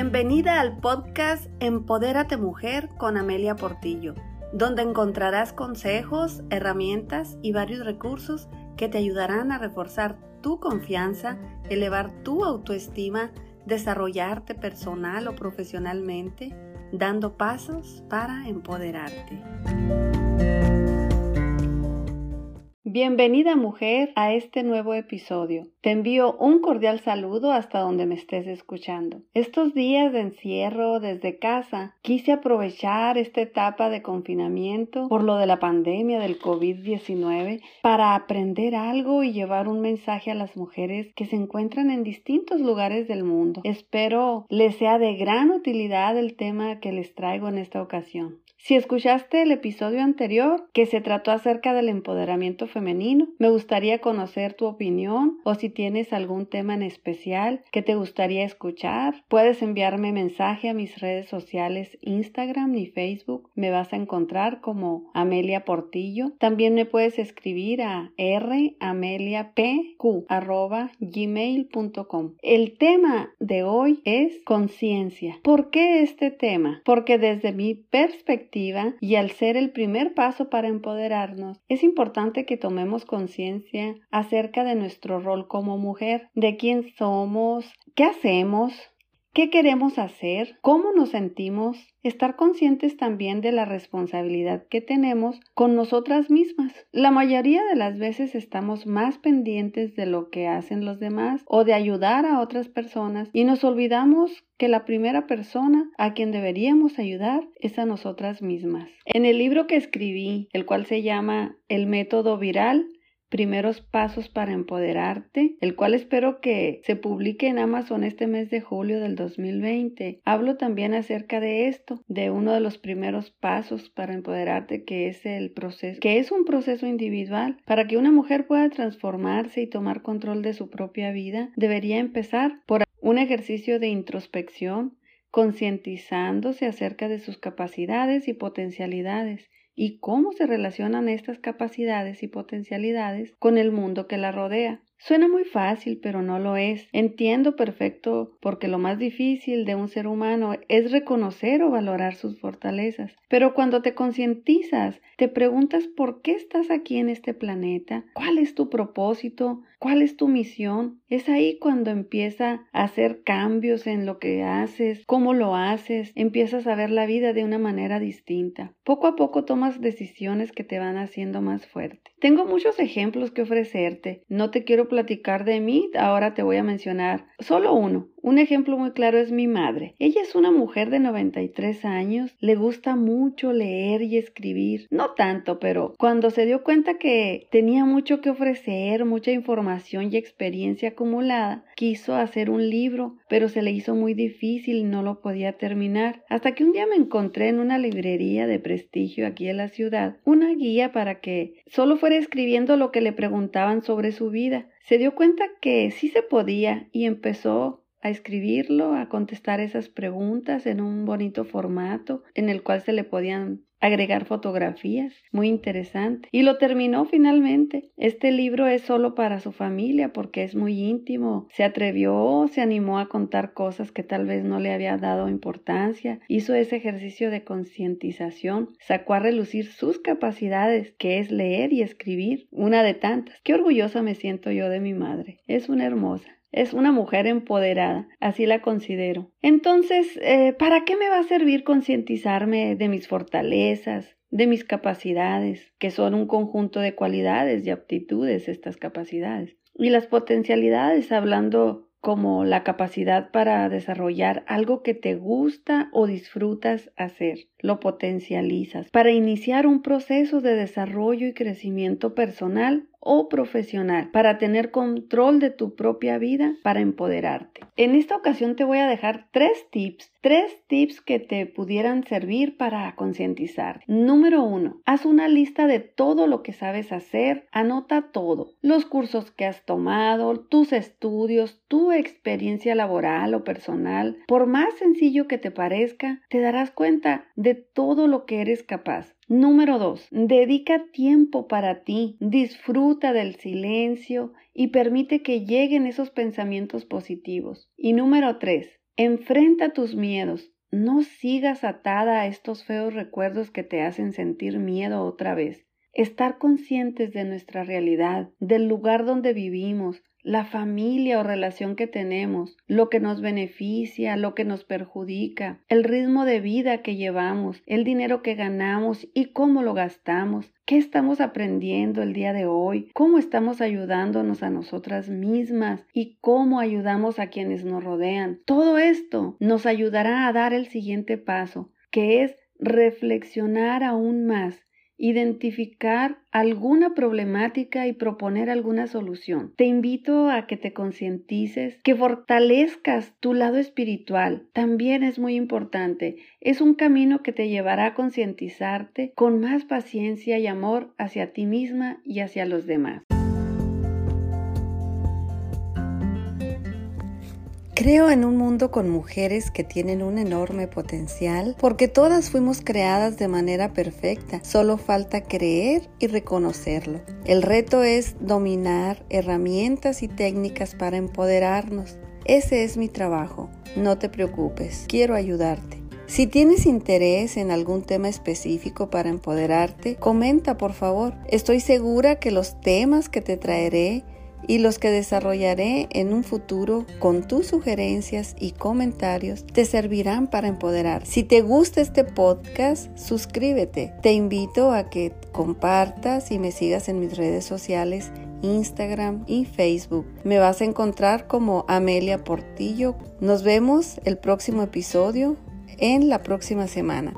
Bienvenida al podcast Empodérate Mujer con Amelia Portillo, donde encontrarás consejos, herramientas y varios recursos que te ayudarán a reforzar tu confianza, elevar tu autoestima, desarrollarte personal o profesionalmente, dando pasos para empoderarte. Bienvenida mujer a este nuevo episodio. Te envío un cordial saludo hasta donde me estés escuchando. Estos días de encierro desde casa quise aprovechar esta etapa de confinamiento por lo de la pandemia del COVID-19 para aprender algo y llevar un mensaje a las mujeres que se encuentran en distintos lugares del mundo. Espero les sea de gran utilidad el tema que les traigo en esta ocasión. Si escuchaste el episodio anterior que se trató acerca del empoderamiento femenino, me gustaría conocer tu opinión o si tienes algún tema en especial que te gustaría escuchar, puedes enviarme mensaje a mis redes sociales Instagram y Facebook. Me vas a encontrar como Amelia Portillo. También me puedes escribir a rameliapq@gmail.com. El tema de hoy es conciencia. ¿Por qué este tema? Porque desde mi perspectiva y al ser el primer paso para empoderarnos, es importante que tomemos conciencia acerca de nuestro rol como mujer, de quién somos, qué hacemos, qué queremos hacer, cómo nos sentimos, estar conscientes también de la responsabilidad que tenemos con nosotras mismas. La mayoría de las veces estamos más pendientes de lo que hacen los demás o de ayudar a otras personas y nos olvidamos que la primera persona a quien deberíamos ayudar es a nosotras mismas. En el libro que escribí, el cual se llama El método viral, primeros pasos para empoderarte, el cual espero que se publique en Amazon este mes de julio del 2020. Hablo también acerca de esto, de uno de los primeros pasos para empoderarte, que es el proceso, que es un proceso individual. Para que una mujer pueda transformarse y tomar control de su propia vida, debería empezar por un ejercicio de introspección, concientizándose acerca de sus capacidades y potencialidades y cómo se relacionan estas capacidades y potencialidades con el mundo que la rodea. Suena muy fácil, pero no lo es. Entiendo perfecto porque lo más difícil de un ser humano es reconocer o valorar sus fortalezas. Pero cuando te concientizas, te preguntas por qué estás aquí en este planeta, cuál es tu propósito, cuál es tu misión. Es ahí cuando empieza a hacer cambios en lo que haces, cómo lo haces, empiezas a ver la vida de una manera distinta. Poco a poco tomas decisiones que te van haciendo más fuerte. Tengo muchos ejemplos que ofrecerte. No te quiero platicar de mí, ahora te voy a mencionar solo uno. Un ejemplo muy claro es mi madre. Ella es una mujer de 93 años, le gusta mucho leer y escribir. No tanto, pero cuando se dio cuenta que tenía mucho que ofrecer, mucha información y experiencia acumulada, quiso hacer un libro, pero se le hizo muy difícil y no lo podía terminar. Hasta que un día me encontré en una librería de prestigio aquí en la ciudad una guía para que solo fuera escribiendo lo que le preguntaban sobre su vida. Se dio cuenta que sí se podía y empezó escribirlo, a contestar esas preguntas en un bonito formato en el cual se le podían agregar fotografías, muy interesante. Y lo terminó finalmente. Este libro es solo para su familia porque es muy íntimo. Se atrevió, se animó a contar cosas que tal vez no le había dado importancia. Hizo ese ejercicio de concientización, sacó a relucir sus capacidades, que es leer y escribir, una de tantas. Qué orgullosa me siento yo de mi madre. Es una hermosa. Es una mujer empoderada, así la considero. Entonces, eh, ¿para qué me va a servir concientizarme de mis fortalezas, de mis capacidades, que son un conjunto de cualidades y aptitudes estas capacidades? Y las potencialidades, hablando como la capacidad para desarrollar algo que te gusta o disfrutas hacer. Lo potencializas para iniciar un proceso de desarrollo y crecimiento personal o profesional para tener control de tu propia vida, para empoderarte. En esta ocasión te voy a dejar tres tips, tres tips que te pudieran servir para concientizar. Número uno, haz una lista de todo lo que sabes hacer, anota todo, los cursos que has tomado, tus estudios, tu experiencia laboral o personal. Por más sencillo que te parezca, te darás cuenta de todo lo que eres capaz. Número 2. Dedica tiempo para ti, disfruta del silencio y permite que lleguen esos pensamientos positivos. Y número 3. Enfrenta tus miedos. No sigas atada a estos feos recuerdos que te hacen sentir miedo otra vez. Estar conscientes de nuestra realidad, del lugar donde vivimos, la familia o relación que tenemos, lo que nos beneficia, lo que nos perjudica, el ritmo de vida que llevamos, el dinero que ganamos y cómo lo gastamos, qué estamos aprendiendo el día de hoy, cómo estamos ayudándonos a nosotras mismas y cómo ayudamos a quienes nos rodean. Todo esto nos ayudará a dar el siguiente paso, que es reflexionar aún más identificar alguna problemática y proponer alguna solución. Te invito a que te concientices, que fortalezcas tu lado espiritual. También es muy importante. Es un camino que te llevará a concientizarte con más paciencia y amor hacia ti misma y hacia los demás. Creo en un mundo con mujeres que tienen un enorme potencial porque todas fuimos creadas de manera perfecta, solo falta creer y reconocerlo. El reto es dominar herramientas y técnicas para empoderarnos. Ese es mi trabajo. No te preocupes, quiero ayudarte. Si tienes interés en algún tema específico para empoderarte, comenta por favor. Estoy segura que los temas que te traeré y los que desarrollaré en un futuro con tus sugerencias y comentarios te servirán para empoderar. Si te gusta este podcast, suscríbete. Te invito a que compartas y me sigas en mis redes sociales Instagram y Facebook. Me vas a encontrar como Amelia Portillo. Nos vemos el próximo episodio en la próxima semana.